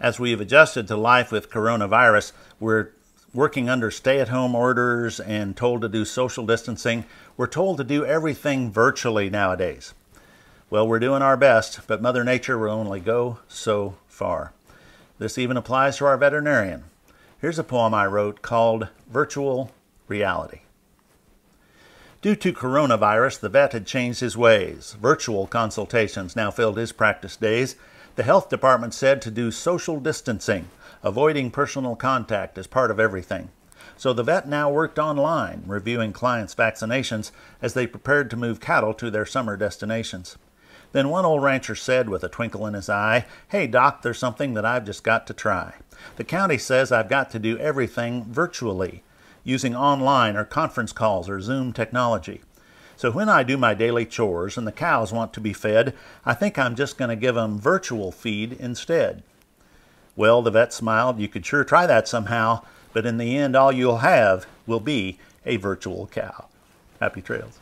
As we have adjusted to life with coronavirus, we're working under stay at home orders and told to do social distancing. We're told to do everything virtually nowadays. Well, we're doing our best, but Mother Nature will only go so far. This even applies to our veterinarian. Here's a poem I wrote called Virtual Reality. Due to coronavirus, the vet had changed his ways. Virtual consultations now filled his practice days. The health department said to do social distancing, avoiding personal contact as part of everything. So the vet now worked online, reviewing clients' vaccinations as they prepared to move cattle to their summer destinations. Then one old rancher said with a twinkle in his eye, Hey, Doc, there's something that I've just got to try. The county says I've got to do everything virtually, using online or conference calls or Zoom technology. So when I do my daily chores and the cows want to be fed, I think I'm just going to give them virtual feed instead. Well, the vet smiled. You could sure try that somehow, but in the end, all you'll have will be a virtual cow. Happy trails.